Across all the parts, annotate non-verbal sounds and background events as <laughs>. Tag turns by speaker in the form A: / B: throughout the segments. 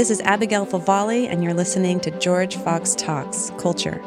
A: This is Abigail Favale, and you're listening to George Fox Talks Culture.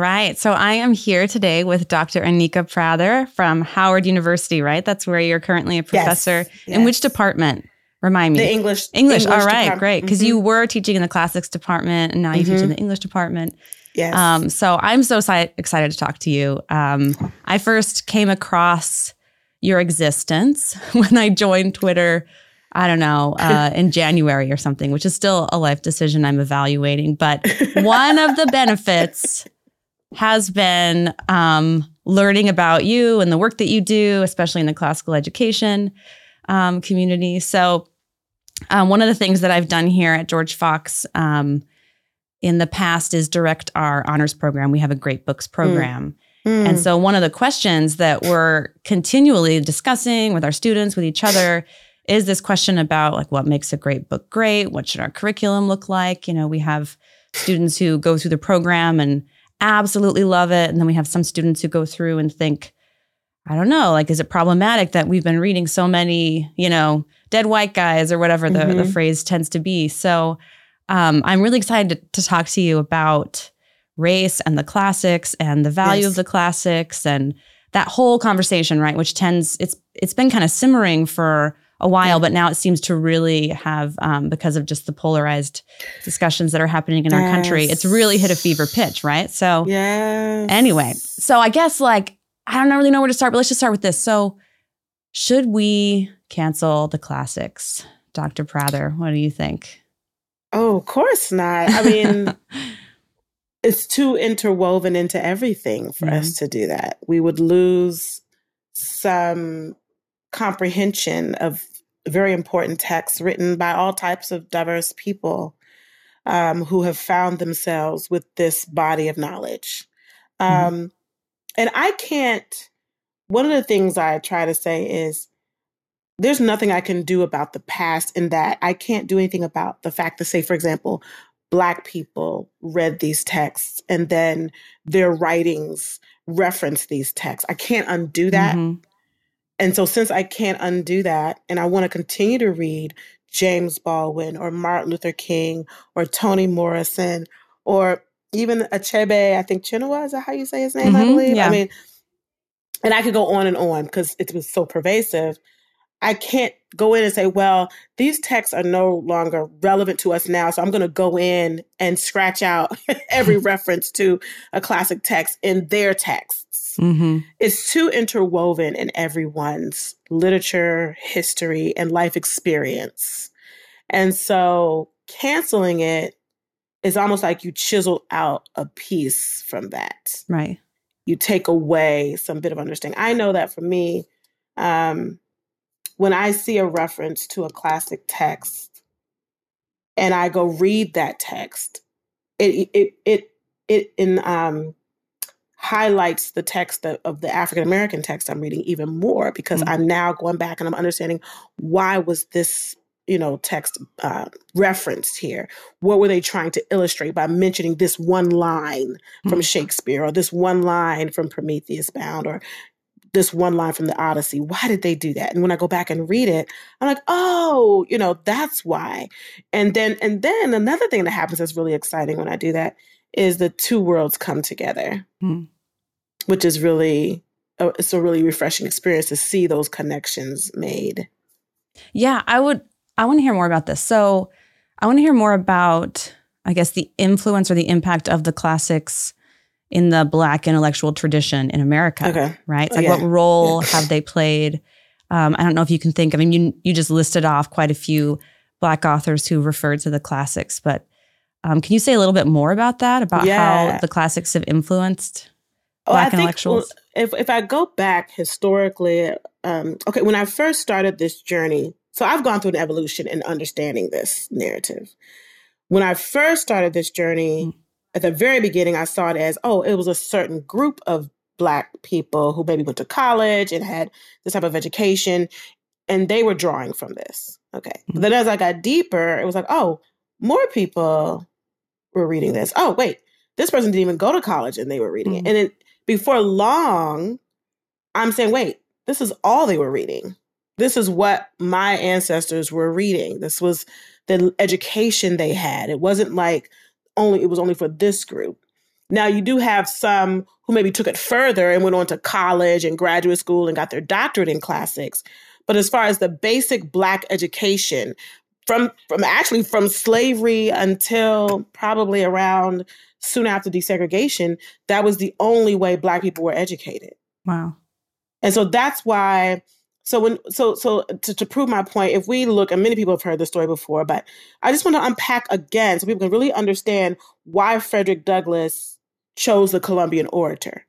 A: Right. So I am here today with Dr. Anika Prather from Howard University, right? That's where you're currently a professor.
B: Yes,
A: In which department? Remind me.
B: The English.
A: English. All right.
B: department.
A: Great. Because
B: Mhm.
A: you were teaching in the classics department and now you teach in
B: Mhm.
A: the English department.
B: Yes.
A: Um, so I'm so si- excited to talk to you. Um, I first came across your existence <laughs> when I joined Twitter. I don't know, <laughs> uh, in January or something, which is still a life decision I'm evaluating. But <laughs> one of the benefits has been um, learning about you and the work that you do, especially in the classical education um, community. So, um, one of the things that I've done here at George Fox um, in the past is direct our honors program. We have a great books program.
B: Mm.
A: And so, one of the questions that we're continually discussing with our students, with each other, is this question about like what makes a great book great? What should our curriculum look like? You know, we have students who go through the program and absolutely love it. And then we have some students who go through and think, I don't know, like, is it problematic that we've been reading so many, you know, dead white guys or whatever the, the
B: Mhm.
A: phrase tends to be? So um, I'm really excited to, to talk to you about race and the classics and the value
B: Yes.
A: of the classics and that whole conversation, right? Which tends it's it's been kind of simmering for a while, but now it seems to really have um, because of just the polarized discussions that are happening in our country. It's really hit a fever pitch, right? So
B: Yes.
A: anyway, so I guess like I don't really know where to start, but let's just start with this. So should we cancel the classics, Dr. Prather? What do you think?
B: Oh, of course not. I mean, <laughs> it's too interwoven into everything for
A: Yeah.
B: us to do that. We would lose some comprehension of very important texts written by all types of diverse people um, who have found themselves with this body of knowledge.
A: Mhm.
B: Um, and I can't, one of the things I try to say is there's nothing I can do about the past in that I can't do anything about the fact that, say, for example, Black people read these texts and then their writings reference these texts. I can't undo that.
A: Mhm.
B: And so, since I can't undo that, and I want to continue to read James Baldwin or Martin Luther King or Toni Morrison or even Achebe, I think Chinua, is that how you say his name? I
A: Mhm,
B: believe.
A: yeah.
B: I mean, and I could go on and on because it was so pervasive. I can't go in and say, well, these texts are no longer relevant to us now. So I'm going to go in and scratch out <laughs> every <laughs> reference to a classic text in their texts
A: Mhm.
B: it's too interwoven in everyone's literature, history, and life experience. And so canceling it is almost like you chisel out a piece from that.
A: Right.
B: You take away some bit of understanding. I know that for me, um, when I see a reference to a classic text and I go read that text, it it it it in um highlights the text of, of the African American text I'm reading even more because
A: Mm.
B: I'm now going back and I'm understanding why was this you know text uh, referenced here? What were they trying to illustrate by mentioning this one line from
A: Mm.
B: Shakespeare or this one line from Prometheus Bound or this one line from the Odyssey. Why did they do that? And when I go back and read it, I'm like, oh, you know, that's why. And then and then another thing that happens that's really exciting when I do that is the two worlds come together,
A: Hmm.
B: which is really uh, it's a really refreshing experience to see those connections made.
A: Yeah, I would I want to hear more about this. So, I want to hear more about I guess the influence or the impact of the classics in the black intellectual tradition in America,
B: Okay.
A: right? It's like
B: yeah.
A: what role
B: Yeah.
A: have they played? Um, I don't know if you can think. I mean, you you just listed off quite a few black authors who referred to the classics, but um, can you say a little bit more about that? About how the classics have influenced
B: Oh,
A: black
B: I think
A: intellectuals?
B: if if I go back historically, um, okay, when I first started this journey, so I've gone through an evolution in understanding this narrative. When I first started this journey,
A: Mm.
B: At the very beginning, I saw it as oh, it was a certain group of black people who maybe went to college and had this type of education. and they were drawing from this. Okay. Mm-hmm. Then as I got deeper, it was like, oh, more people were reading this. Oh, wait, this person didn't even go to college and they were reading mm-hmm. it. And then before long, I'm saying, wait, this is all they were reading. This is what my ancestors were reading. This was the education they had. It wasn't like only it was only for this group. Now you do have some who maybe took it further and went on to college and graduate school and got their doctorate in classics. But as far as the basic black education, from from actually from slavery until probably around soon after desegregation, that was the only way black people were educated.
A: Wow.
B: And so that's why so when so so to, to prove my point, if we look, and many people have heard this story before, but I just want to unpack again so people can really understand why Frederick Douglass chose the Columbian orator.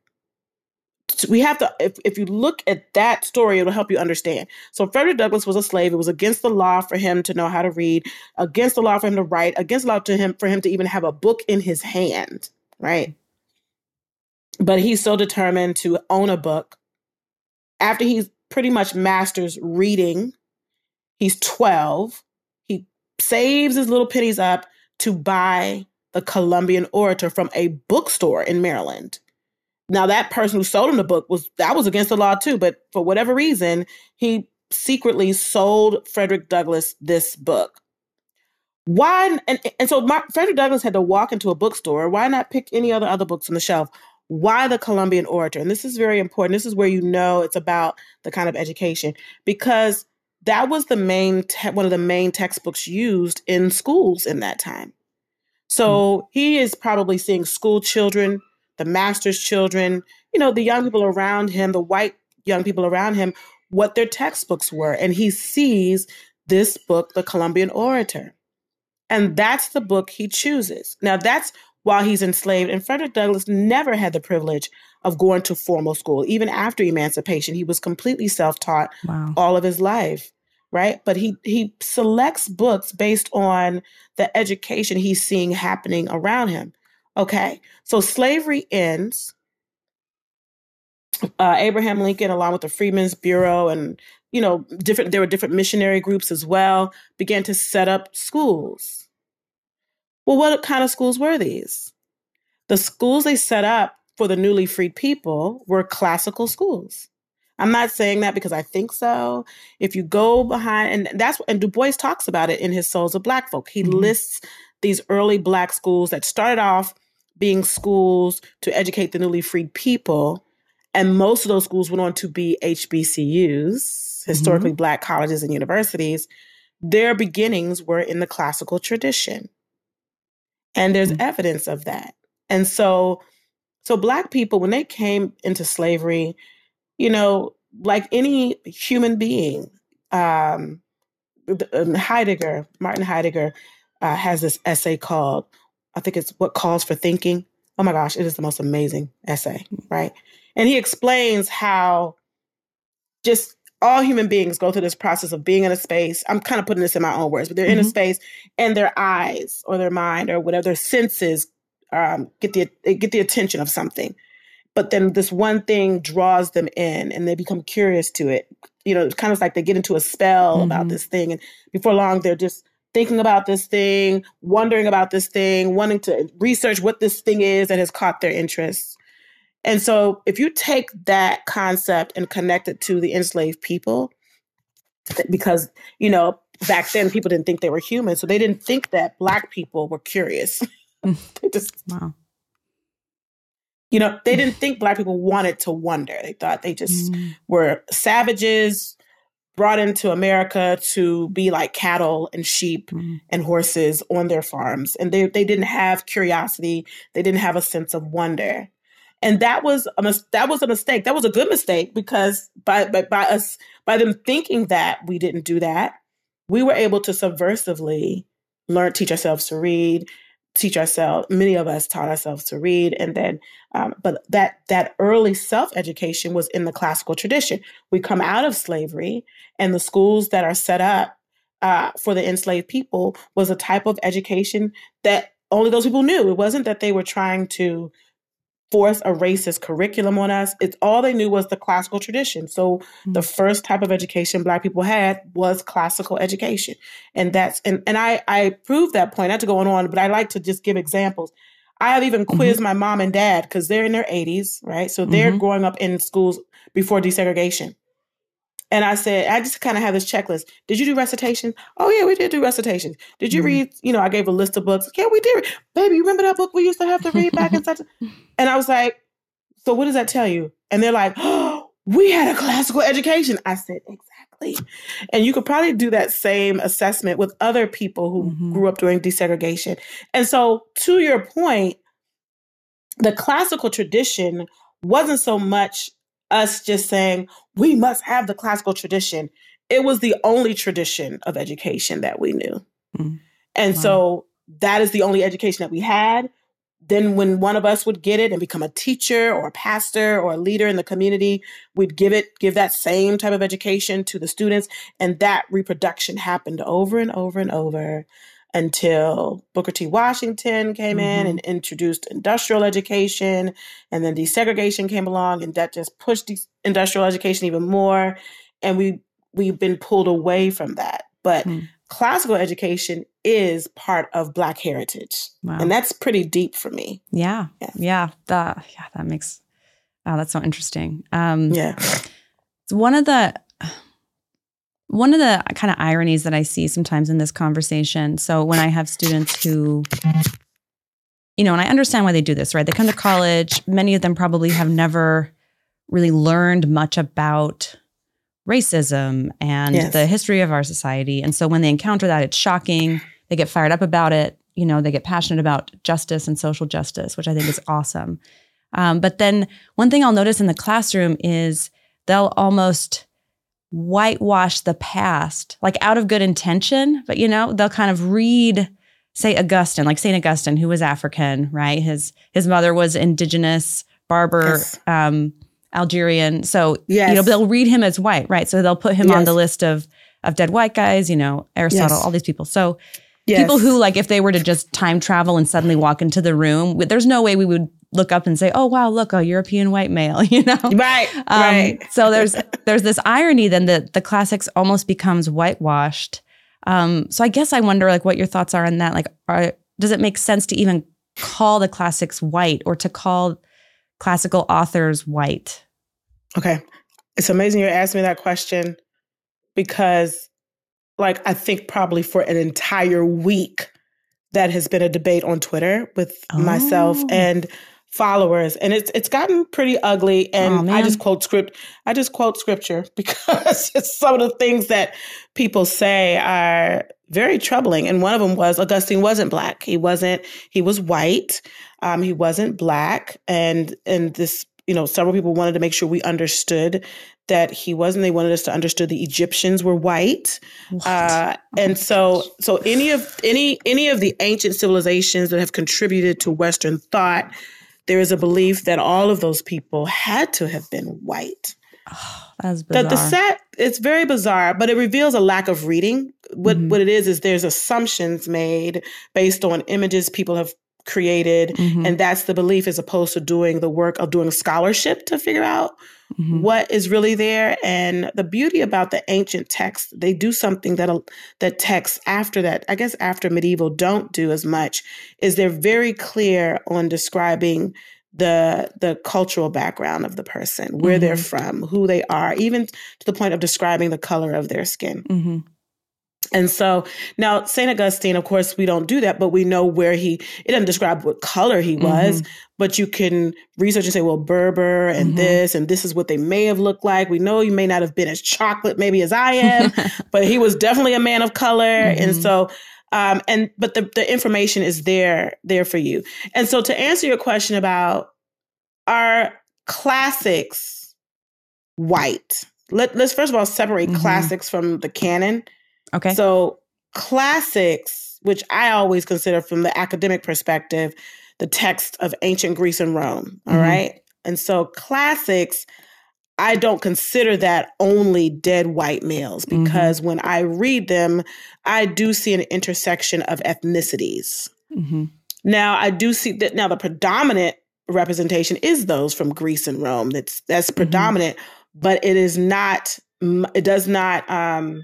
B: We have to if, if you look at that story it'll help you understand. So frederick douglass was a slave. It was against the law for him to know how to read against the law for him to write against the law to him for him to even have a book in his hand right? But he's so determined to own a book. After he pretty much masters reading he's 12 he saves his little pennies up to buy the columbian orator from a bookstore in maryland now that person who sold him the book was that was against the law too, but for whatever reason, he secretly sold Frederick Douglass this book. Why and, and so Mark, Frederick Douglass had to walk into a bookstore. Why not pick any other other books on the shelf? Why the Columbian Orator? And this is very important. This is where you know it's about the kind of education because that was the main te- one of the main textbooks used in schools in that time. So mm-hmm. he is probably seeing school children the master's children, you know, the young people around him, the white young people around him, what their textbooks were. And he sees this book, The Columbian Orator. And that's the book he chooses. Now, that's while he's enslaved. And Frederick Douglass never had the privilege of going to formal school. Even after emancipation, he was completely self taught wow. all of his life. Right. But he, he selects books based on the education he's seeing happening around him. Okay, so slavery ends. Uh, Abraham Lincoln, along with the Freedmen's Bureau and you know different, there were different missionary groups as well, began to set up schools. Well, what kind of schools were these? The schools they set up for the newly freed people were classical schools. I'm not saying that because I think so. If you go behind, and that's and Du Bois talks about it in his Souls of Black Folk. He mm-hmm. lists these early black schools that started off being schools to educate the newly freed people. And most of those schools went on to be HBCUs, historically mm-hmm. black colleges and universities. Their beginnings were in the classical tradition. And there's mm-hmm. evidence of that. And so, so black people, when they came into slavery, you know, like any human being, um, um Heidegger, Martin Heidegger, uh, has this essay called, I think it's What Calls for Thinking. Oh my gosh, it is the most amazing essay, right? And he explains how just all human beings go through this process of being in a space. I'm kind of putting this in my own words, but they're mm-hmm. in a mm-hmm. space and their eyes or their mind or whatever their senses um, get the get the attention of something. But then this one thing draws them in and they become curious to it. You know, it's kind of like they get into a spell mm-hmm. about this thing. And before long, they're just thinking about this thing, wondering about this thing, wanting to research what this thing is that has caught their interest. And so, if you take that concept and connect it to the enslaved people, because, you know, back then people didn't think they were human. So they didn't think that Black people were curious. <laughs> they just, wow. You know, they didn't think Black people wanted to wonder. They thought they just mm. were savages brought into America to be like cattle and sheep mm-hmm. and horses on their farms. And they, they didn't have curiosity. They didn't have a sense of wonder. And that was a mis- that was a mistake. That was a good mistake because by, by by us by them thinking that we didn't do that, we were able to subversively learn teach ourselves to read, teach ourselves many of us taught ourselves to read and then um, but that that early self-education was in the classical tradition we come out of slavery and the schools that are set up uh, for the enslaved people was a type of education that only those people knew it wasn't that they were trying to force a racist curriculum on us. It's all they knew was the classical tradition. So mm-hmm. the first type of education black people had was classical education. And that's and, and I I proved that point, not to go on, on, but I like to just give examples. I have even quizzed mm-hmm. my mom and dad because they're in their 80s, right? So they're mm-hmm. growing up in schools before desegregation. And I said, I just kind of have this checklist. Did you do recitation? Oh yeah, we did do recitations. Did you mm-hmm. read? You know, I gave a list of books. Yeah, we did. Baby, you remember that book we used to have to read back in <laughs> such? And I was like, so what does that tell you? And they're like, oh, we had a classical education. I said, exactly. And you could probably do that same assessment with other people who mm-hmm. grew up during desegregation. And so, to your point, the classical tradition wasn't so much us just saying, we must have the classical tradition. It was the only tradition of education that we knew. Mm. And wow. so that is the only education that we had. Then, when one of us would get it and become a teacher or a pastor or a leader in the community, we'd give it, give that same type of education to the students. And that reproduction happened over and over and over until Booker T. Washington came mm-hmm. in and introduced industrial education, and then desegregation came along, and that just pushed de- industrial education even more. And we we've been pulled away from that. But mm. classical education is part of Black heritage, wow. and that's pretty deep for me.
A: Yeah, yeah, yeah. That yeah, that makes. Oh, that's so interesting. Um,
B: yeah,
A: it's one of the one of the kind of ironies that I see sometimes in this conversation. So when I have students who, you know, and I understand why they do this, right? They come to college, many of them probably have never really learned much about racism and yes. the history of our society. And so when they encounter that, it's shocking. They get fired up about it. You know, they get passionate about justice and social justice, which I think is awesome. Um, but then one thing I'll notice in the classroom is they'll almost whitewash the past, like out of good intention, but you know, they'll kind of read say Augustine, like Saint Augustine, who was African, right? His his mother was indigenous, Berber, yes. um, Algerian. So yes. you know, they'll read him as white, right? So they'll put him yes. on the list of of dead white guys, you know, Aristotle, all these people. So people who like if they were to just time travel and suddenly walk into the room, there's no way we would look up and say, "Oh wow, look, a European white male," <laughs> you know?
B: Right. Um, right. <laughs>
A: so there's there's this irony then that the classics almost becomes whitewashed. Um, so I guess I wonder like what your thoughts are on that. Like, are, does it make sense to even call the classics white or to call classical authors white?
B: Okay, it's amazing you're asking me that question because, like, I think probably for an entire week that has been a debate on Twitter with oh. myself and followers and it's it's gotten pretty ugly and oh, I just quote script I just quote scripture <laughs> because some of the things that people say are very troubling and one of them was Augustine wasn't black. He wasn't he was white. Um, he wasn't black and and this you know several people wanted to make sure we understood that he wasn't. They wanted us to understand the Egyptians were white. Uh, and so so any of any any of the ancient civilizations that have contributed to western thought there is a belief that all of those people had to have been white.
A: Oh, <sighs> that's bizarre.
B: That the set it's very bizarre, but it reveals a lack of reading. What mm-hmm. what it is is there's assumptions made based on images people have created, mm-hmm. and that's the belief as opposed to doing the work of doing scholarship to figure out mm-hmm. what is really there. And the beauty about the ancient texts, they do something that that texts after that, I guess after medieval, don't do as much. Is they're very clear on describing the the cultural background of the person, where mm-hmm. they're from, who they are, even to the point of describing the color of their skin. Mm-hmm. And so now St. Augustine, of course, we don't do that, but we know where he, it doesn't describe what color he was, mm-hmm. but you can research and say, well, Berber and mm-hmm. this, and this is what they may have looked like. We know he may not have been as chocolate maybe as I am, <laughs> but he was definitely a man of color. Mm-hmm. And so, um, and, but the, the information is there, there for you. And so to answer your question about our classics white, let, let's first of all separate mm-hmm. classics from the canon
A: Okay.
B: So classics, which I always consider from the academic perspective, the text of ancient Greece and Rome. All mm-hmm. right, And so classics, I don't consider that only dead white males mm-hmm. because mm-hmm. when I read them, I do see an intersection of ethnicities. Mm-hmm. Now, I do see that now the predominant representation is those from Greece and Rome. That's that's
A: Mm-hmm.
B: predominant, but it is not. It does not. Um,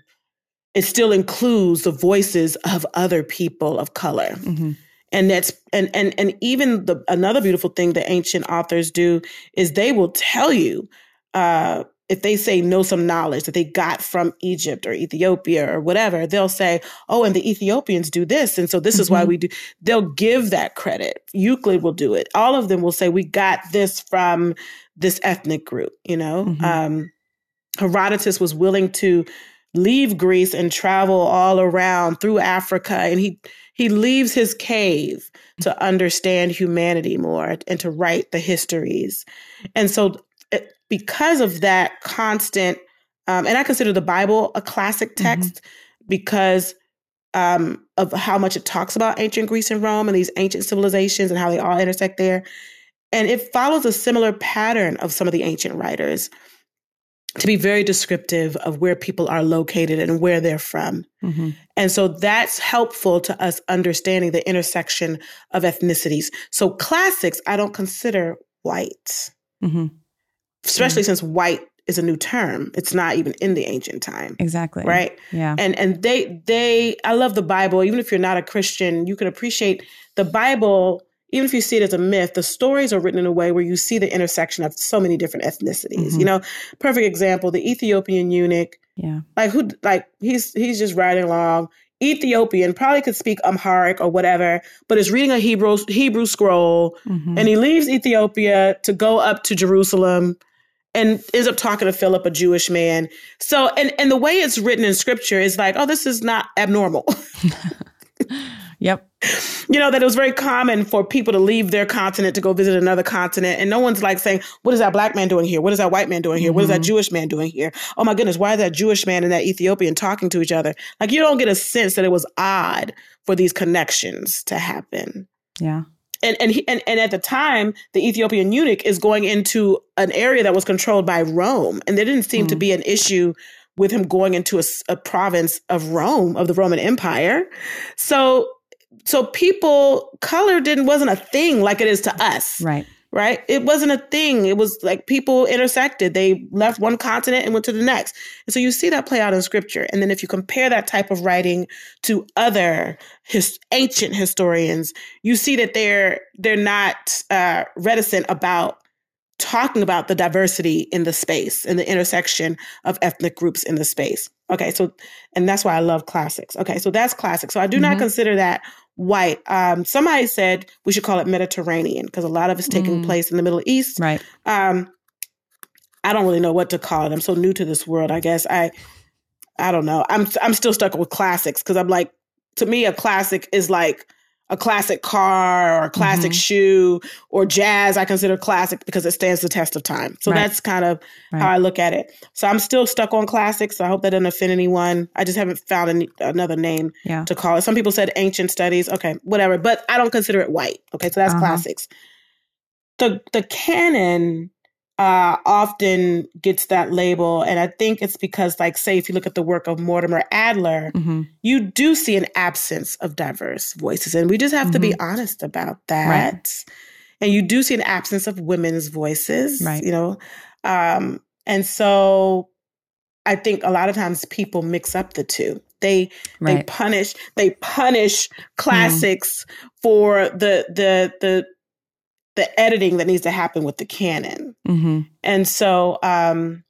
B: it still includes the voices of other people of color,
A: hmm
B: and that's and and and even the another beautiful thing that ancient authors do is they will tell you. Uh, if they say know some knowledge that they got from Egypt or Ethiopia or whatever, they'll say, "Oh, and the Ethiopians do this, and so this is why
A: Mhm.
B: we do." They'll give that credit. Euclid will do it. All of them will say, "We got this from this ethnic group." You know,
A: Mhm.
B: um, Herodotus was willing to leave Greece and travel all around through Africa, and he he leaves his cave to understand humanity more and to write the histories. And so, because of that constant, um, and I consider the Bible a classic text because um, of how much it talks about ancient Greece and Rome and these ancient civilizations and how they all intersect there. And it follows a similar pattern of some of the ancient writers to be very descriptive of where people are located and where they're from.
A: hmm
B: And so that's helpful to us understanding the intersection of ethnicities. So classics, I don't consider white,
A: hmm
B: especially since white is a new term. It's not even in the ancient time,
A: Exactly.
B: right?
A: Yeah.
B: And and they they I love the Bible. Even if you're not a Christian, you can appreciate the Bible. Even if you see it as a myth, the stories are written in a way where you see the intersection of so many different ethnicities.
A: Mhm.
B: You know, perfect example: the Ethiopian eunuch
A: Yeah.
B: like who like he's he's just riding along ethiopian probably could speak amharic or whatever but is reading a hebrew hebrew scroll
A: hmm
B: and he leaves ethiopia to go up to jerusalem and ends up talking to philip a jewish man so and and the way it's written in scripture is like oh this is not abnormal <laughs> <laughs>
A: Yep.
B: you know that it was very common for people to leave their continent to go visit another continent and no one's like saying what is that black man doing here what is that white man doing here what is that
A: Mhm.
B: jewish man doing here oh my goodness why is that jewish man and that ethiopian talking to each other like you don't get a sense that it was odd for these connections to happen
A: Yeah.
B: and and, he, and and at the time the ethiopian eunuch is going into an area that was controlled by rome and there didn't seem to
A: Mm.
B: be an issue with him going into a province of rome of the roman empire so so people color didn't wasn't a thing like it is to us.
A: Right.
B: right? It wasn't a thing. It was like people intersected. They left one continent and went to the next. And so you see that play out in scripture. And then if you compare that type of writing to other his, ancient historians you see that they're they're not uh, reticent about talking about the diversity in the space and the intersection of ethnic groups in the space. Okay so and that's why i love classics. Okay so that's classic so i do not
A: Mhm.
B: consider that white um, somebody said we should call it mediterranean because a lot of it's taking
A: Mm.
B: place in the middle east
A: Right.
B: um, I don't really know what to call it. I'm so new to this world. I guess I, I don't know. I'm I'm still stuck with classics because I'm like, to me, a classic is like a classic car or a classic
A: Mhm.
B: shoe or jazz. I consider classic because it stands the test of time. So
A: Right.
B: that's kind of
A: Right.
B: how I look at it. So I'm still stuck on classics. So I hope that doesn't offend anyone. I just haven't found any, another name
A: Yeah.
B: to call it. Some people said ancient studies. Okay, whatever. But I don't consider it white. Okay, so that's
A: Uh-huh.
B: classics. The the canon uh, often gets that label, and I think it's because, like, say, if you look at the work of Mortimer Adler,
A: hmm
B: you do see an absence of diverse voices, and we just have to be honest about that. And you do see an absence of women's voices,
A: Right.
B: You know, um, and so I think a lot of times people mix up the two. They they punish they punish classics for the the the the editing that needs to happen with the canon.
A: hmm
B: And so um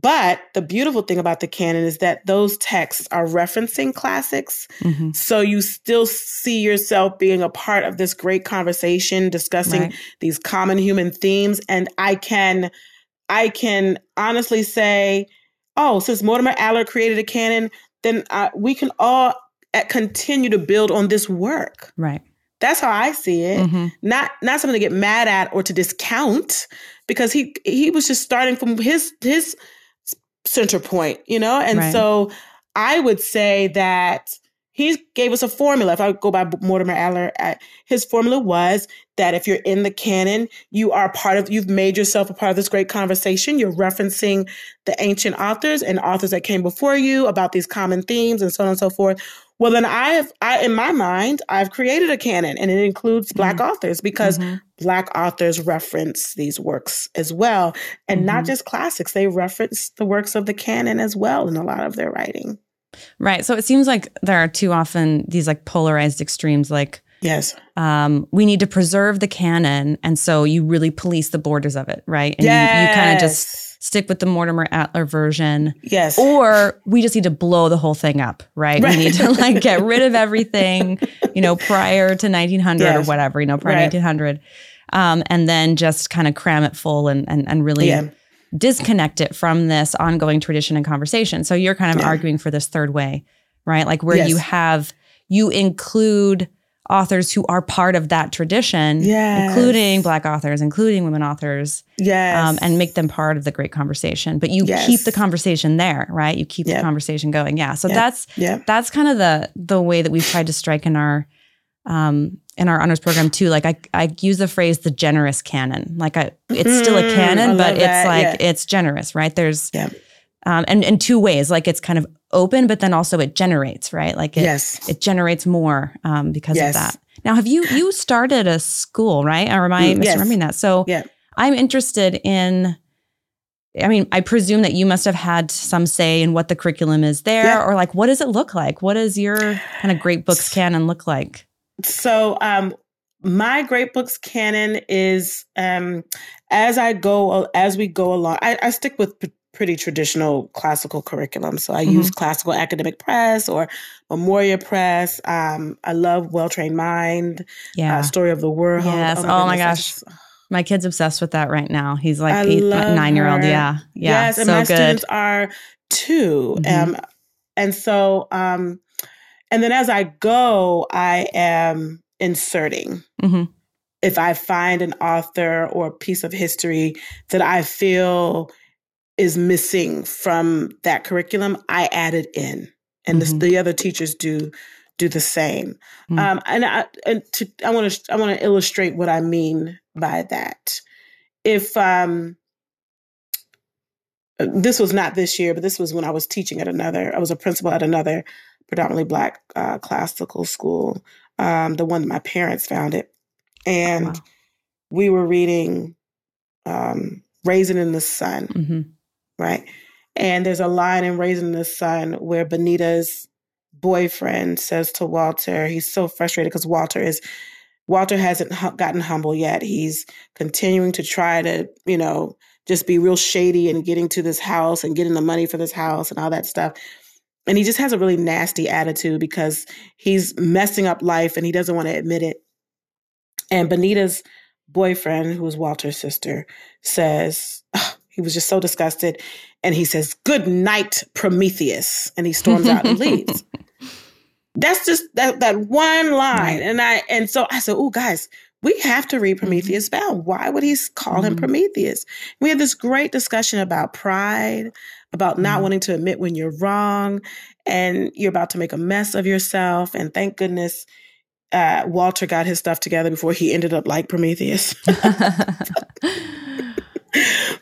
B: but the beautiful thing about the canon is that those texts are referencing classics.
A: hmm
B: So you still see yourself being a part of this great conversation discussing
A: Right.
B: these common human themes and I can I can honestly say, oh, since Mortimer Adler created a canon, then uh, we can all continue to build on this work.
A: Right.
B: That's how I see it.
A: hmm
B: Not not something to get mad at or to discount because he he was just starting from his his center point, you know? And
A: Right.
B: so I would say that he gave us a formula. If I go by Mortimer Adler, uh, his formula was that if you're in the canon, you are part of, you've made yourself a part of this great conversation. You're referencing the ancient authors and authors that came before you about these common themes and so on and so forth. Well, then I have, I, in my mind, I've created a canon and it includes Black mm-hmm. authors because mm-hmm. Black authors reference these works as well. And mm-hmm. not just classics, they reference the works of the canon as well in a lot of their writing.
A: Right. So it seems like there are too often these like polarized extremes, like,
B: Yes.
A: Um, we need to preserve the canon. And so you really police the borders of it, right? And yes. you, you kind of just stick with the Mortimer Adler version.
B: Yes.
A: Or we just need to blow the whole thing up, right? right. We need to like get rid of <laughs> everything, you know, prior to 1900 yes. or whatever, you know, prior right. 1900. Um, and then just kind of cram it full and, and, and really yeah disconnect it from this ongoing tradition and conversation. So you're kind of yeah. arguing for this third way, right? Like where yes. you have you include authors who are part of that tradition, yes. including black authors, including women authors,
B: yes. Um,
A: and make them part of the great conversation. But you yes. keep the conversation there, right? You keep the conversation going. Yeah. So that's that's kind of the the way that we've tried to strike in our um, in our honors program too. Like I, I use the phrase the generous canon. Like I, it's mm, still a mm, canon, but it's that. like yeah. it's generous, right? There's,
B: yeah.
A: um, and in two ways. Like it's kind of open, but then also it generates, right? Like it,
B: yes.
A: it generates more um, because yes. of that. Now, have you you started a school, right? Or am I mm, misremembering yes. that? So
B: yeah.
A: I'm interested in. I mean, I presume that you must have had some say in what the curriculum is there, yeah. or like, what does it look like? What does your kind of great books canon look like?
B: so um, my great books canon is um, as I go as we go along. I, I stick with p- pretty traditional classical curriculum. So I mm-hmm. use Classical Academic Press or Memoria Press. Um, I love Well Trained Mind. Uh,
A: yeah,
B: uh, Story of the World.
A: Yes. Oh my, oh my gosh. my kid's obsessed with that right now. He's like eight, nine year old. Yeah. Yeah.
B: Yes. And so my good. students are too. Mm-hmm. Um, and so, um, and then as I go, I am inserting. Mm-hmm. If I find an author or a piece of history that I feel is missing from that curriculum, I add it in. And mm-hmm. the other teachers do do the same. Mm-hmm. Um, and I and to, I want to I want to illustrate what I mean by that. If um, this was not this year, but this was when I was teaching at another. I was a principal at another predominantly black uh, classical school, um, the one that my parents founded. And wow. we were reading um, Raisin in the Sun, mm-hmm. Right? And there's a line in Raising the Sun where Beneatha's boyfriend says to Walter, he's so frustrated because Walter is Walter hasn't gotten humble yet. He's continuing to try to, you know, just be real shady and getting to this house and getting the money for this house and all that stuff and he just has a really nasty attitude because he's messing up life and he doesn't want to admit it. And Beneatha's boyfriend, who is Walter's sister, says, oh, he was just so disgusted. And he says, Good night, Prometheus. And he storms out and leaves. <laughs> That's just that that one line. And I and so I said, Oh, guys, we have to read mm-hmm. Prometheus Bound. Why would he call mm-hmm. him Prometheus? We had this great discussion about pride, about mm-hmm. not wanting to admit when you're wrong and you're about to make a mess of yourself. And thank goodness uh, Walter got his stuff together before he ended up like Prometheus. <laughs> <laughs>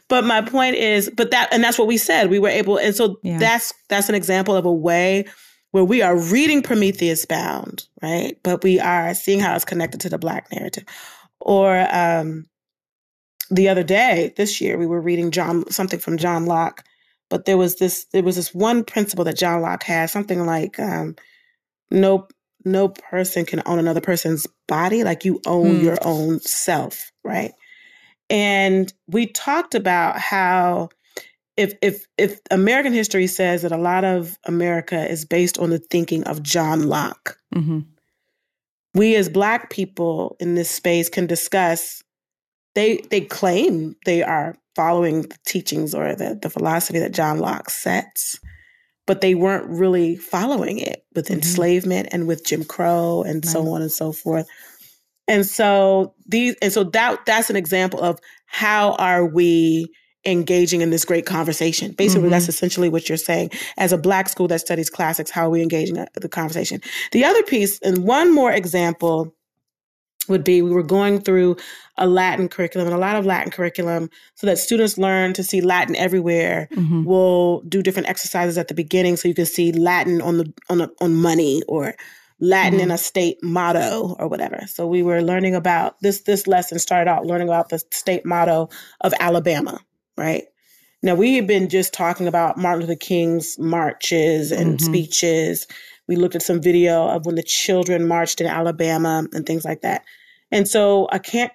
B: but my point is, but that, and that's what we said. We were able, and so yeah. that's that's an example of a way where we are reading Prometheus Bound, right? But we are seeing how it's connected to the Black narrative. Or um, the other day, this year, we were reading John something from John Locke but there was this there was this one principle that John Locke had, something like um, no no person can own another person's body, like you own mm. your own self, right? And we talked about how if if if American history says that a lot of America is based on the thinking of John Locke, mm-hmm. we as Black people in this space can discuss. They they claim they are following the teachings or the, the philosophy that John Locke sets, but they weren't really following it with mm-hmm. enslavement and with Jim Crow and right. so on and so forth. And so these and so that that's an example of how are we engaging in this great conversation? Basically, mm-hmm. that's essentially what you're saying. As a black school that studies classics, how are we engaging the conversation? The other piece, and one more example would be we were going through a Latin curriculum and a lot of Latin curriculum so that students learn to see Latin everywhere. Mm-hmm. We'll do different exercises at the beginning so you can see Latin on the on a, on money or Latin mm-hmm. in a state motto or whatever. So we were learning about this this lesson started out learning about the state motto of Alabama, right? Now we had been just talking about Martin Luther King's marches and mm-hmm. speeches. We looked at some video of when the children marched in Alabama and things like that. And so I can't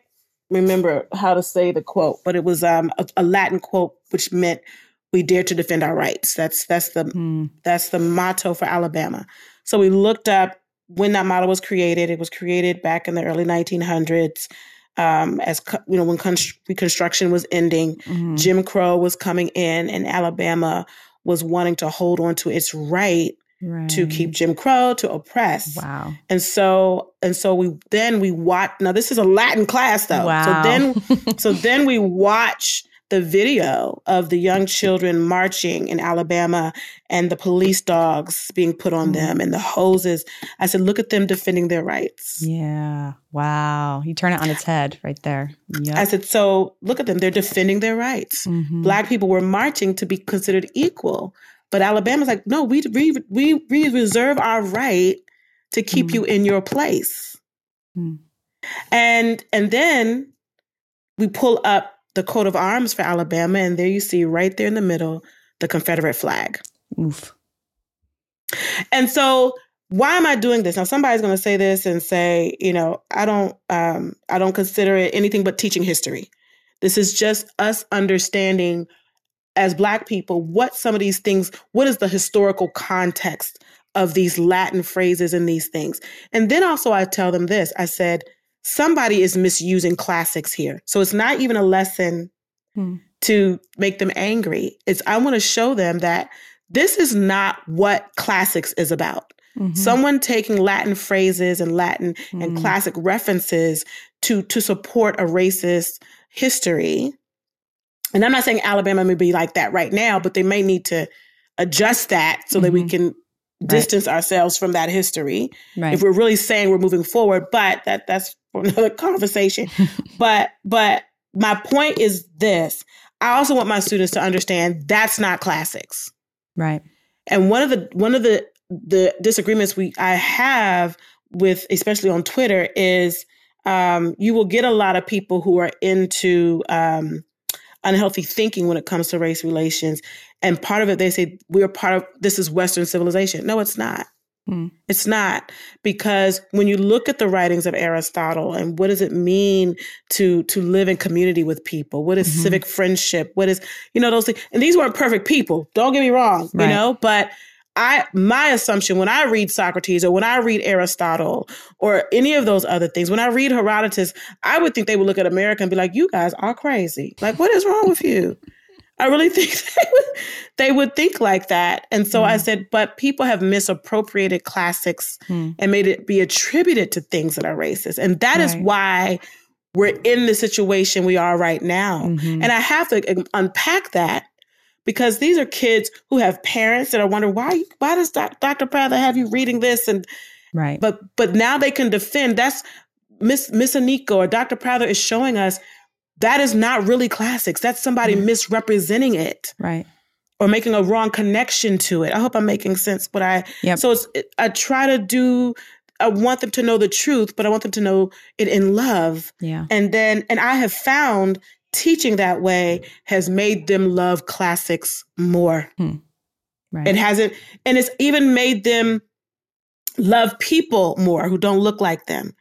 B: remember how to say the quote, but it was um, a, a, Latin quote which meant "We dare to defend our rights." That's that's the mm. that's the motto for Alabama. So we looked up when that model was created. It was created back in the early 1900s. Um, as you know, when Reconstruction was ending, mm-hmm. Jim Crow was coming in, and Alabama was wanting to hold on to its right right. to keep Jim Crow, to oppress.
A: Wow.
B: And so and so we then we watch now this is a Latin class though. Wow. So then so then we watch the video of the young children marching in Alabama and the police dogs being put on mm. them and the hoses. I said, look at them defending their rights.
A: Yeah. Wow. You turn it on its head right there.
B: Yep. I said, so look at them. They're defending their rights. Mm-hmm. Black people were marching to be considered equal. But Alabama's like, no, we we we, we reserve our right to keep mm. you in your place. Mm. And and then we pull up the coat of arms for Alabama, and there you see right there in the middle the Confederate flag. Oof. And so why am I doing this? Now somebody's going to say this and say, you know, I don't um, I don't consider it anything but teaching history. This is just us understanding as Black people what some of these things, what is the historical context of these Latin phrases and these things. And then also, I tell them this I said, somebody is misusing classics here. So it's not even a lesson hmm. to make them angry. It's, I want to show them that this is not what classics is about. Mm-hmm. Someone taking Latin phrases and Latin mm-hmm. and classic references to to support a racist history and I'm not saying Alabama may be like that right now, but they may need to adjust that so mm-hmm. that we mm-hmm. can distance right. ourselves from that history. Right. If we're really saying we're moving forward, but that that's for another <laughs> conversation. but but my point is this. I also want my students to understand that's not classics.
A: Right.
B: And one of the one of the the disagreements we I have with especially on Twitter is um, you will get a lot of people who are into um, unhealthy thinking when it comes to race relations. And part of it, they say we're part of this is Western civilization. No, it's not. Mm. It's not because when you look at the writings of Aristotle and what does it mean to to live in community with people? What is mm-hmm. civic friendship? What is you know those things? And these weren't perfect people. Don't get me wrong, right. you know, but I my assumption when I read Socrates or when I read Aristotle or any of those other things, when I read Herodotus, I would think they would look at America and be like, "You guys are crazy. Like, what is wrong with you?" I really <laughs> think they would, they would think like that. And so mm. I said, but people have misappropriated classics mm. and made it be attributed to things that are racist. And that right. is why we're in the situation we are right now. Mm-hmm. And I have to unpack that because these are kids who have parents that are wondering why why does Dr. Prather have you reading this and
A: right
B: but but now they can defend that's Miss Miss Anika or Dr. Prather is showing us that is not really classics that's somebody mm. misrepresenting it
A: right
B: or making a wrong connection to it I hope I'm making sense but I yep. so it's I try to do I want them to know the truth, but I want them to know it in love.
A: Yeah.
B: And then, and I have found teaching that way has made them love classics more. Hmm. Right. It hasn't, and it's even made them love people more who don't look like them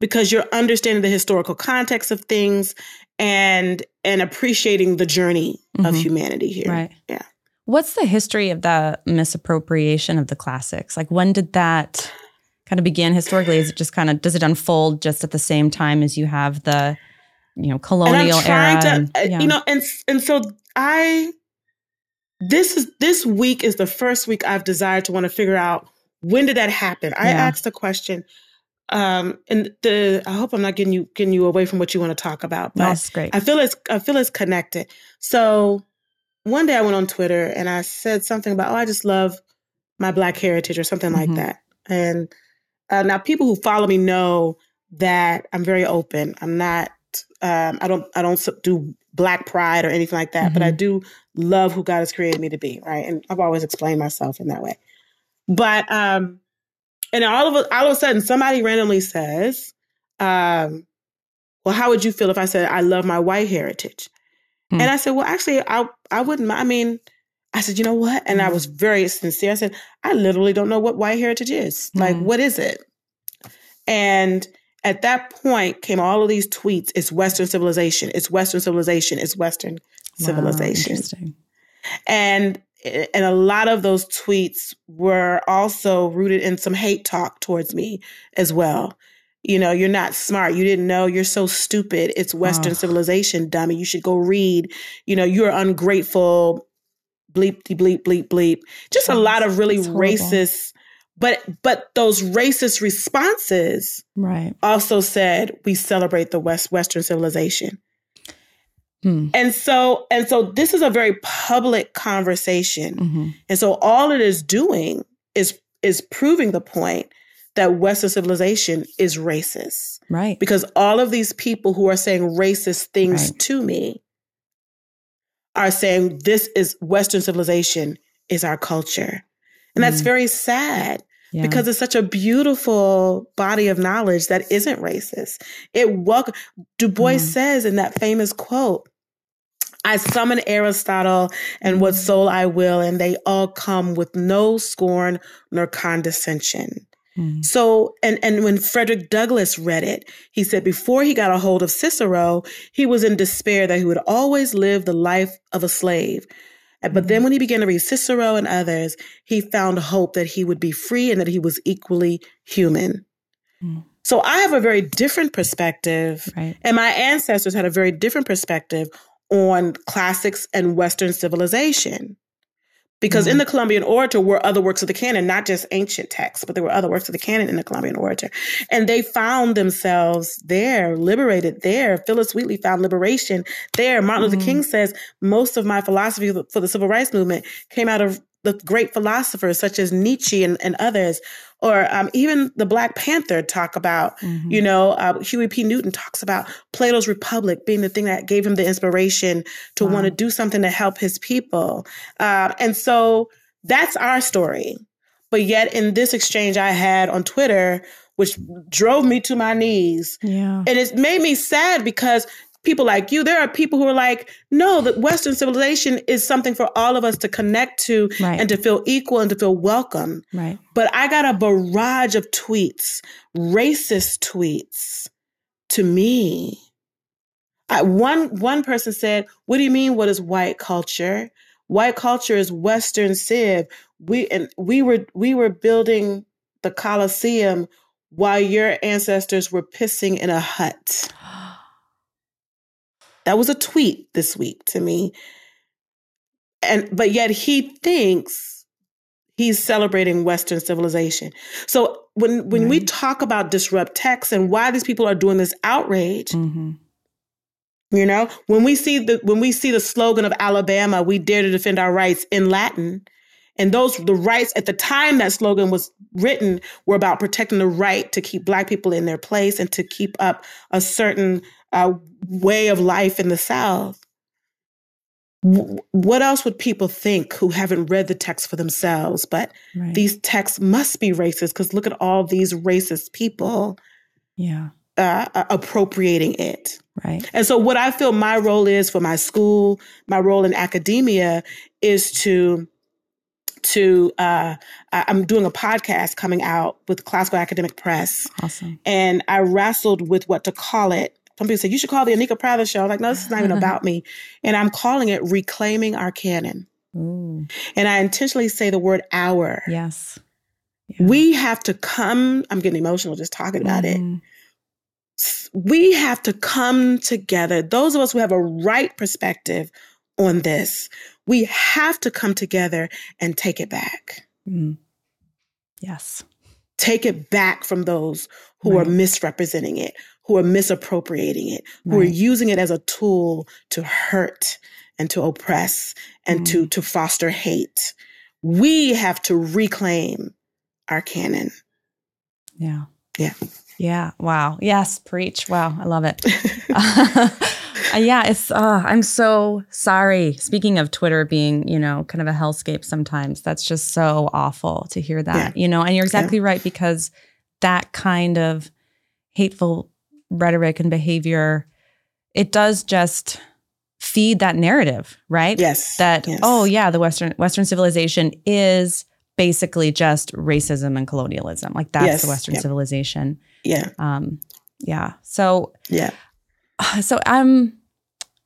B: because you're understanding the historical context of things and and appreciating the journey mm-hmm. of humanity here.
A: Right.
B: Yeah.
A: What's the history of the misappropriation of the classics? Like when did that kind of begin historically? Is it just kind of does it unfold just at the same time as you have the you know colonial era
B: to, and, uh, yeah. you know and and so i this is this week is the first week i've desired to want to figure out when did that happen i asked the question um, and the I hope I'm not getting you getting you away from what you want to talk about.
A: But That's great.
B: I feel it's I feel it's connected. So one day I went on Twitter and I said something about, oh, I just love my black heritage or something mm-hmm. like that. And uh, now people who follow me know that I'm very open. I'm not. Um, I don't. I don't do black pride or anything like that. Mm-hmm. But I mm-hmm. do love who God has created me to be. Right, and I've always explained myself in that way. But um, and all of a, all of a sudden, somebody randomly says, um, "Well, how would you feel if I said I love my white heritage?" Mm. And I said, "Well, actually, I I wouldn't. I mean." I said, you know what? And I was mm. very sincere. I said, I literally don't know what white heritage is. Like, mm. what is it? And at that point came all of these tweets it's Western civilization, it's Western civilization, it's Western wow, civilization. And and a lot of those tweets were also rooted in some hate talk towards me as well. You know, you're not smart. You didn't know. You're so stupid. It's Western oh. civilization, dummy. You should go read. You know, you're ungrateful. Bleep, bleep, bleep, bleep. Just a lot of really racist but but those racist responses
A: right
B: also said we celebrate the west western civilization hmm. and so and so this is a very public conversation mm-hmm. and so all it is doing is is proving the point that western civilization is racist
A: right
B: because all of these people who are saying racist things right. to me are saying this is western civilization is our culture and that's mm. very sad yeah. because it's such a beautiful body of knowledge that isn't racist. It welcome Du Bois mm. says in that famous quote, I summon Aristotle and what mm. soul I will, and they all come with no scorn nor condescension. Mm. So, and, and when Frederick Douglass read it, he said before he got a hold of Cicero, he was in despair that he would always live the life of a slave. But then when he began to read Cicero and others, he found hope that he would be free and that he was equally human. Mm. So I have a very different perspective,
A: right.
B: and my ancestors had a very different perspective on classics and Western civilization. Because mm-hmm. in the Columbian Orator were other works of the canon, not just ancient texts, but there were other works of the canon in the Columbian Orator. And they found themselves there, liberated there. Phillis Wheatley found liberation there. Martin mm-hmm. Luther King says, most of my philosophy for the civil rights movement came out of the great philosophers such as Nietzsche and, and others or um, even the Black Panther talk about, mm-hmm. you know, uh, Huey P. Newton talks about Plato's Republic being the thing that gave him the inspiration to wow. want to do something to help his people. Uh, and so that's our story. But yet, in this exchange I had on Twitter, which drove me to my knees.
A: Yeah.
B: And it made me sad because people like you, there are people who are like, no, that Western civilization is something for all of us to connect to
A: right.
B: and to feel equal and to feel welcome.
A: Right.
B: But I got a barrage of tweets, racist tweets to me. I, one one person said, "What do you mean? What is white culture? White culture is Western civ. We and we were we were building the Colosseum while your ancestors were pissing in a hut." <gasps> That was a tweet this week to me. And but yet he thinks he's celebrating Western civilization. So when when right. we talk about disrupt text and why these people are doing this outrage, mm-hmm. you know, when we see the when we see the slogan of Alabama, we dare to defend our rights in Latin, and those the rights at the time that slogan was written were about protecting the right to keep black people in their place and to keep up a certain uh, way of life in the South, what else would people think who haven't read the text for themselves? But right. these texts must be racist because look at all these racist people.
A: Yeah.
B: Uh, appropriating it.
A: Right.
B: And so, what I feel my role is for my school, my role in academia is to to uh, I'm doing a podcast coming out with Classical Academic Press.
A: Awesome.
B: And I wrestled with what to call it some people say, you should call the Anika Prather show. I'm like, no, this is not even <laughs> about me. And I'm calling it Reclaiming Our Canon. Ooh. And I intentionally say the word our.
A: Yes.
B: Yeah. We have to come, I'm getting emotional just talking about mm-hmm. it. We have to come together. Those of us who have a right perspective on this, we have to come together and take it back.
A: Mm. Yes
B: take it back from those who right. are misrepresenting it, who are misappropriating it, who right. are using it as a tool to hurt and to oppress and mm. to to foster hate. We have to reclaim our canon.
A: Yeah.
B: Yeah.
A: Yeah. Wow. Yes. Preach. Wow. I love it. <laughs> <laughs> uh, yeah. It's, uh, I'm so sorry. Speaking of Twitter being, you know, kind of a hellscape sometimes, that's just so awful to hear that, yeah. you know, and you're exactly yeah. right because that kind of hateful rhetoric and behavior, it does just feed that narrative, right?
B: Yes.
A: That,
B: yes.
A: oh, yeah, the Western, Western civilization is basically just racism and colonialism. Like that's yes. the Western yep. civilization.
B: Yeah.
A: Um, yeah. So
B: yeah. <sighs>
A: So I'm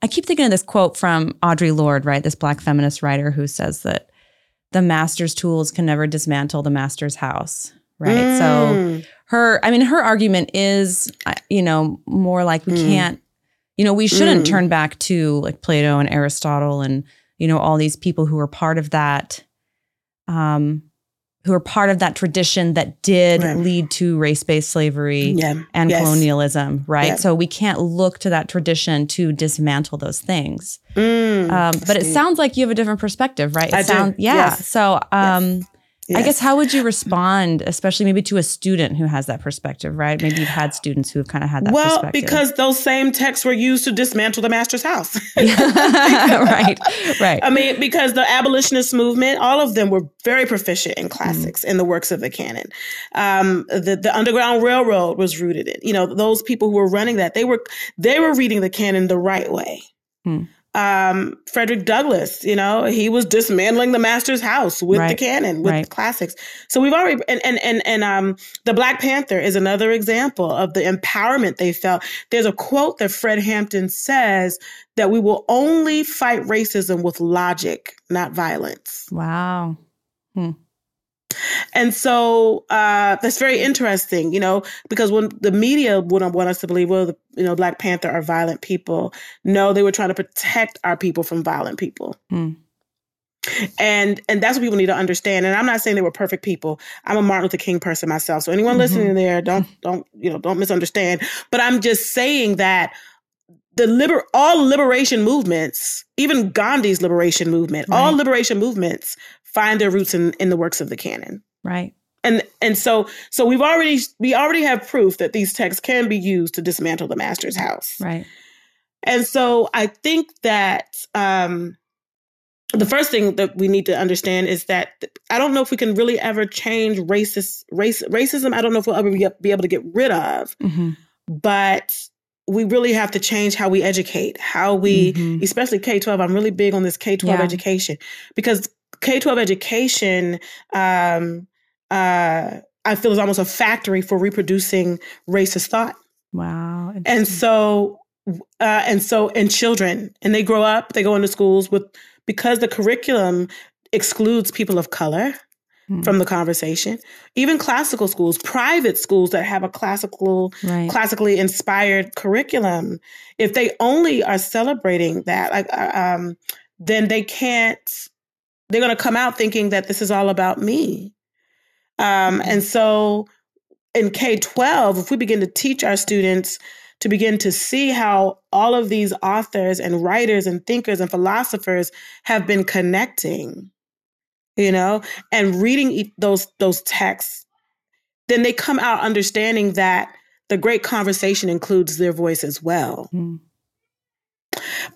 A: I keep thinking of this quote from Audre Lorde, right? This black feminist writer who says that the master's tools can never dismantle the master's house, right? Mm. So her I mean her argument is uh, you know more like we mm. can't you know we shouldn't mm. turn back to like Plato and Aristotle and you know all these people who are part of that um who are part of that tradition that did right. lead to race-based slavery yeah. and yes. colonialism, right? Yeah. So we can't look to that tradition to dismantle those things. Mm, um, but it sounds like you have a different perspective, right? It
B: I do.
A: Yeah.
B: Yes.
A: So um, yes. Yes. I guess how would you respond, especially maybe to a student who has that perspective, right? Maybe you've had students who have kind of had that
B: well, because those same texts were used to dismantle the master's house. <laughs> <laughs>
A: right, right.
B: I mean, because the abolitionist movement, all of them were very proficient in classics mm. in the works of the canon. Um, the the Underground Railroad was rooted in, you know, those people who were running that, they were they were reading the canon the right way. Mm um, Frederick Douglass, you know, he was dismantling the master's house with right. the canon, with right. the classics. So we've already, and, and, and, and, um, the Black Panther is another example of the empowerment they felt. There's a quote that Fred Hampton says that we will only fight racism with logic, not violence.
A: Wow. Hmm.
B: And so uh, that's very interesting, you know, because when the media wouldn't want us to believe, well, the, you know, Black Panther are violent people. No, they were trying to protect our people from violent people. Hmm. And and that's what people need to understand. And I'm not saying they were perfect people. I'm a Martin Luther King person myself. So anyone mm-hmm. listening there, don't <laughs> don't you know don't misunderstand. But I'm just saying that the liber all liberation movements, even Gandhi's liberation movement, right. all liberation movements find their roots in, in the works of the canon.
A: Right.
B: And and so so we've already we already have proof that these texts can be used to dismantle the master's house.
A: Right.
B: And so I think that um, the first thing that we need to understand is that I don't know if we can really ever change racist race racism. I don't know if we'll ever be, able to get rid of, mm-hmm. but we really have to change how we educate, how we, mm-hmm. especially K twelve. I'm really big on this K twelve yeah. education because K 12 education, um, uh, I feel is almost a factory for reproducing racist thought.
A: Wow.
B: And so, uh, and so, and children, and they grow up, they go into schools with, because the curriculum excludes people of color hmm. from the conversation. Even classical schools, private schools that have a classical, right. classically inspired curriculum, if they only are celebrating that, like, uh, um, then they can't they're going to come out thinking that this is all about me. Um, and so in K 12, if we begin to teach our students to begin to see how all of these authors and writers and thinkers and philosophers have been connecting, you know, and reading those, those texts, then they come out understanding that the great conversation includes their voice as well. Mm.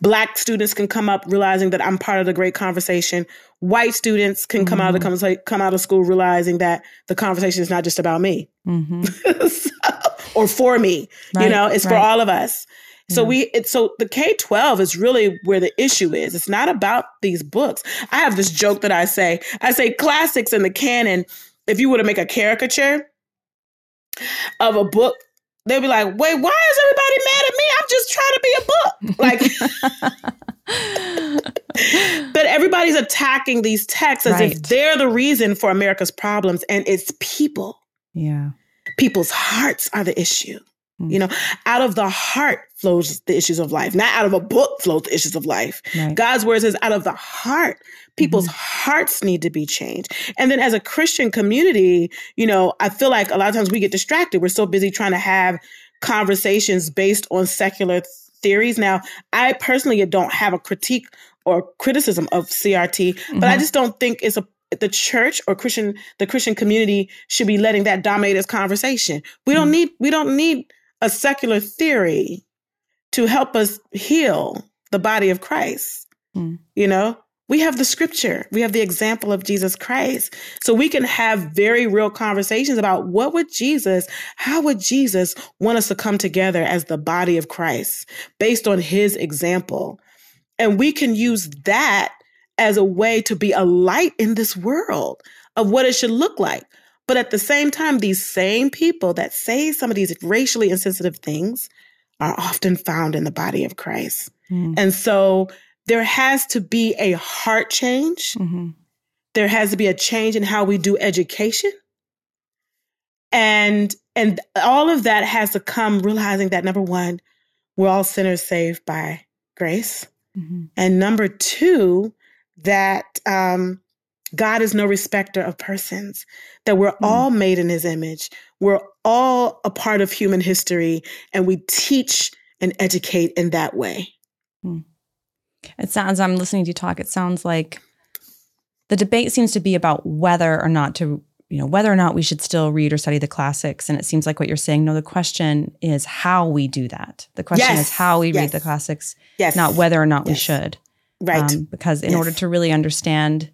B: Black students can come up realizing that I'm part of the great conversation. White students can come mm-hmm. out of the mm-hmm. come out of school realizing that the conversation is not just about me mm-hmm. <laughs> so, or for me. Right, you know, it's right. for all of us. So we it, so the K twelve is really where the issue is. It's not about these books. I have this joke that I say. I say classics in the canon. If you were to make a caricature of a book they'll be like, wait, why is everybody mad at me? I'm just trying to be a book. Like, <laughs> but everybody's attacking these texts as right. if they're the reason for America's problems, and it's people.
A: Yeah.
B: People's hearts are the issue. Mm. You know, out of the heart flows the issues of life, not out of a book flows the issues of life.
A: Right.
B: God's word says out of the heart, people's hearts need to be changed. And then as a Christian community, you know, I feel like a lot of times we get distracted. We're so busy trying to have conversations based on secular theories. Now, I personally don't have a critique or criticism of CRT, but I
A: Mhm.
B: just don't think it's a the church or Christian the Christian community should be letting that dominate its conversation. We don't
A: Mm.
B: need we don't need a secular theory to help us heal the body of Christ.
A: Mm.
B: You know, we have the scripture, we have the example of Jesus Christ. So we can have very real conversations about what would Jesus, how would Jesus want us to come together as the body of Christ based on his example. And we can use that as a way to be a light in this world of what it should look like. But at the same time, these same people that say some of these racially insensitive things are often found in the body of Christ.
A: Mm.
B: And so there has to be a heart change.
A: Mhm.
B: There has to be a change in how we do education. And and all of that has to come realizing that number 1, we're all sinners saved by grace.
A: Mhm.
B: And number 2, that um God is no respecter of persons, that we're
A: Mm.
B: all made in his image. We're all a part of human history, and we teach and educate in that way.
A: It sounds, I'm listening to you talk, it sounds like the debate seems to be about whether or not to, you know, whether or not we should still read or study the classics. And it seems like what you're saying, no, the question is how we do that. The question
B: Yes.
A: is how we read the classics,
B: Yes.
A: not whether or not we should.
B: Right.
A: Um, because in
B: Yes.
A: order to really understand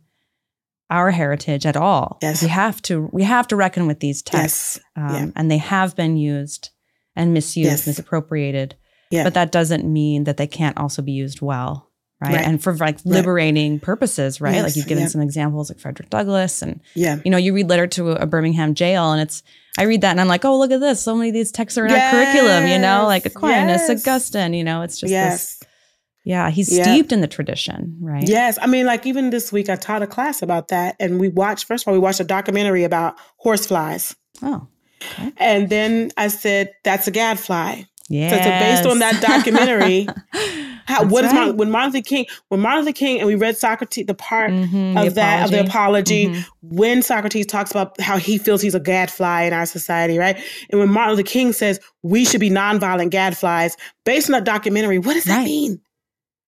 A: our heritage at all,
B: Yes.
A: we have to we have to reckon with these texts,
B: yes.
A: um,
B: Yeah.
A: and they have been used and misused,
B: Yes.
A: misappropriated.
B: Yeah.
A: But that doesn't mean that they can't also be used well, right?
B: Right.
A: And for like liberating purposes, right? Like you've given
B: Yeah.
A: some examples, like Frederick Douglass, and
B: Yeah.
A: you know, you read letter to a Birmingham jail, and it's I read that and I'm like, oh, look at this! So many of these texts are in our curriculum, you know, like Aquinas,
B: Yes.
A: Augustine, you know, it's just this.
B: yes.
A: Yeah, he's
B: Yeah.
A: steeped in the tradition, right?
B: Yes. I mean, like even this week, I taught a class about that, and we watched. First of all, we watched a documentary about horseflies,
A: Oh,
B: and then I said, "That's a gadfly."
A: yeah.
B: So, so based on that documentary, <laughs> how
A: That's
B: what is
A: right.
B: Martin, when Martin Luther King when Martin Luther King and we read Socrates the part
A: Mhm,
B: of that of the apology
A: Mhm.
B: when Socrates talks about how he feels he's a gadfly in our society, right? And when Martin Luther King says we should be nonviolent gadflies, based on that documentary, what does that mean?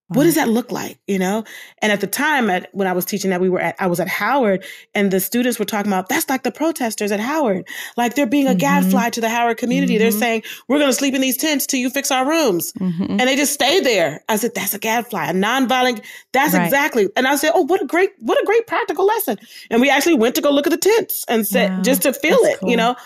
B: What does that look like? You know? And at the time at when I was teaching that we were at I was at Howard and the students were talking about that's like the protesters at Howard. Like they're being a
A: Mhm.
B: gadfly to the Howard community. They're
A: Mhm.
B: saying, We're gonna sleep in these tents till you fix our rooms.
A: Mhm.
B: And they just stay there. I said, that's a gadfly, a nonviolent. That's
A: Right.
B: exactly. And I said, oh, what a great, what a great practical lesson. And we actually went to go look at the tents and said, just to feel it,
A: cool.
B: you know.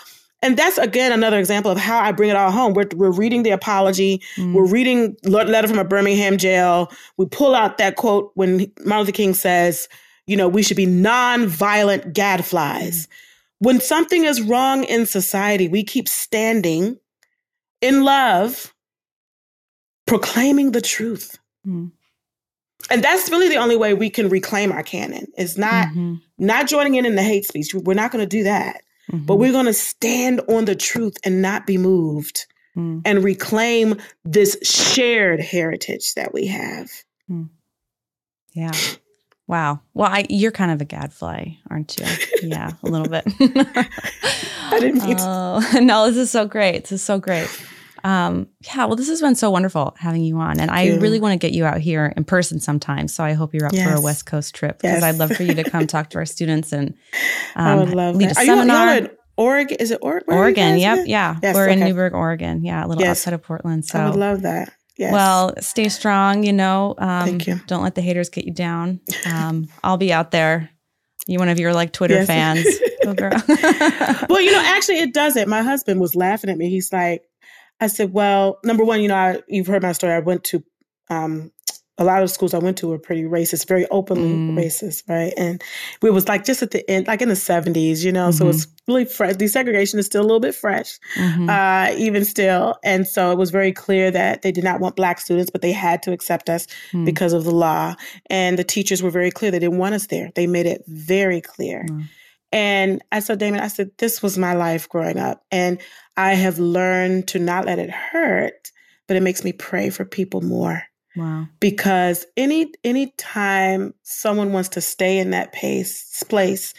B: And that's again another example of how I bring it all home. We're, we're reading the apology.
A: Mm.
B: We're reading le- letter from a Birmingham jail. We pull out that quote when Martin Luther King says, you know, we should be non-violent gadflies. When something is wrong in society, we keep standing in love, proclaiming the truth.
A: Mm.
B: And that's really the only way we can reclaim our canon. Is not
A: Mhm.
B: not joining in in the hate speech. We're not going to do that. But
A: Mhm.
B: we're going to stand on the truth and not be moved
A: Mm.
B: and reclaim this shared heritage that we have.
A: Yeah. Wow. Well, I, you're kind of a gadfly, aren't you? Yeah, a little bit. <laughs>
B: I didn't mean to-
A: Oh, <laughs> <laughs> no, this is so great. This is so great. Um, yeah, well, this has been so wonderful having you on. And I
B: you.
A: really want to get you out here in person sometime. So I hope you're up for a West Coast trip because
B: Yes.
A: I'd love for you to come talk to our students and um, <laughs>
B: I would love
A: lead
B: that.
A: a
B: Are you,
A: seminar.
B: in Oregon? Is it Oregon? You
A: Oregon. Yep.
B: at?
A: Yeah.
B: Yes,
A: We're in
B: okay.
A: Newberg, Oregon. Yeah. A little
B: Yes.
A: outside of Portland. So
B: I would love that. Yes.
A: Well, stay strong, you know. Um,
B: Thank you.
A: Don't let the haters get you down. <laughs> Um, I'll be out there. You one of your like Twitter
B: Yes.
A: fans. <laughs>
B: Well, you know, actually, it doesn't. My husband was laughing at me. He's like, I said, well, number one, you know, I, you've heard my story. I went to um, a lot of schools I went to were pretty racist, very openly
A: Mm.
B: racist, right? And we was like just at the end, like in the seventies, you know. So
A: Mm-hmm.
B: it's really fresh. Desegregation is still a little bit fresh,
A: Mhm.
B: uh, even still. And so it was very clear that they did not want black students, but they had to accept us
A: Mm.
B: because of the law. And the teachers were very clear; they didn't want us there. They made it very clear.
A: Wow.
B: And I said, Damon, I said, this was my life growing up. And I have learned to not let it hurt, but it makes me pray for people more.
A: Wow.
B: Because any any time someone wants to stay in that pace place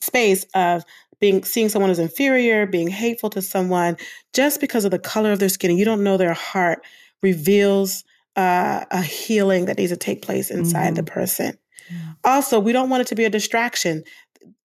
B: space of being seeing someone as inferior, being hateful to someone just because of the color of their skin, and you don't know their heart, reveals uh, a healing that needs to take place inside mm-hmm. the person. Yeah. Also, we don't want it to be a distraction.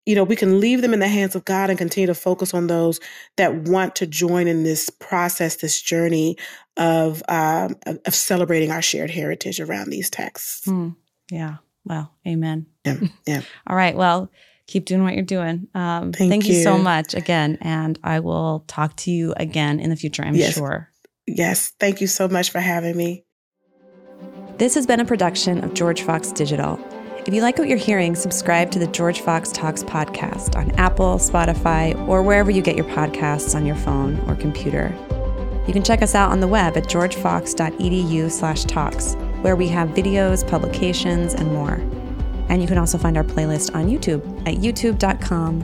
B: You know, we can leave them in the hands of God and continue to focus on those that want to join in this process, this journey of um, of, celebrating our shared heritage around these texts.
A: Mm. Yeah. Well, amen.
B: Yeah. Yeah. <laughs>
A: All right. Well, keep doing what you're doing. Um, thank, thank you. you. so much again. And I will talk to you again in the future, I'm
B: yes.
A: sure.
B: Yes. Thank you so much for having me.
A: This has been a production of George Fox Digital. If you like what you're hearing, subscribe to the George Fox Talks podcast on Apple, Spotify, or wherever you get your podcasts on your phone or computer. You can check us out on the web at georgefox.edu/talks, where we have videos, publications, and more. And you can also find our playlist on YouTube at youtube.com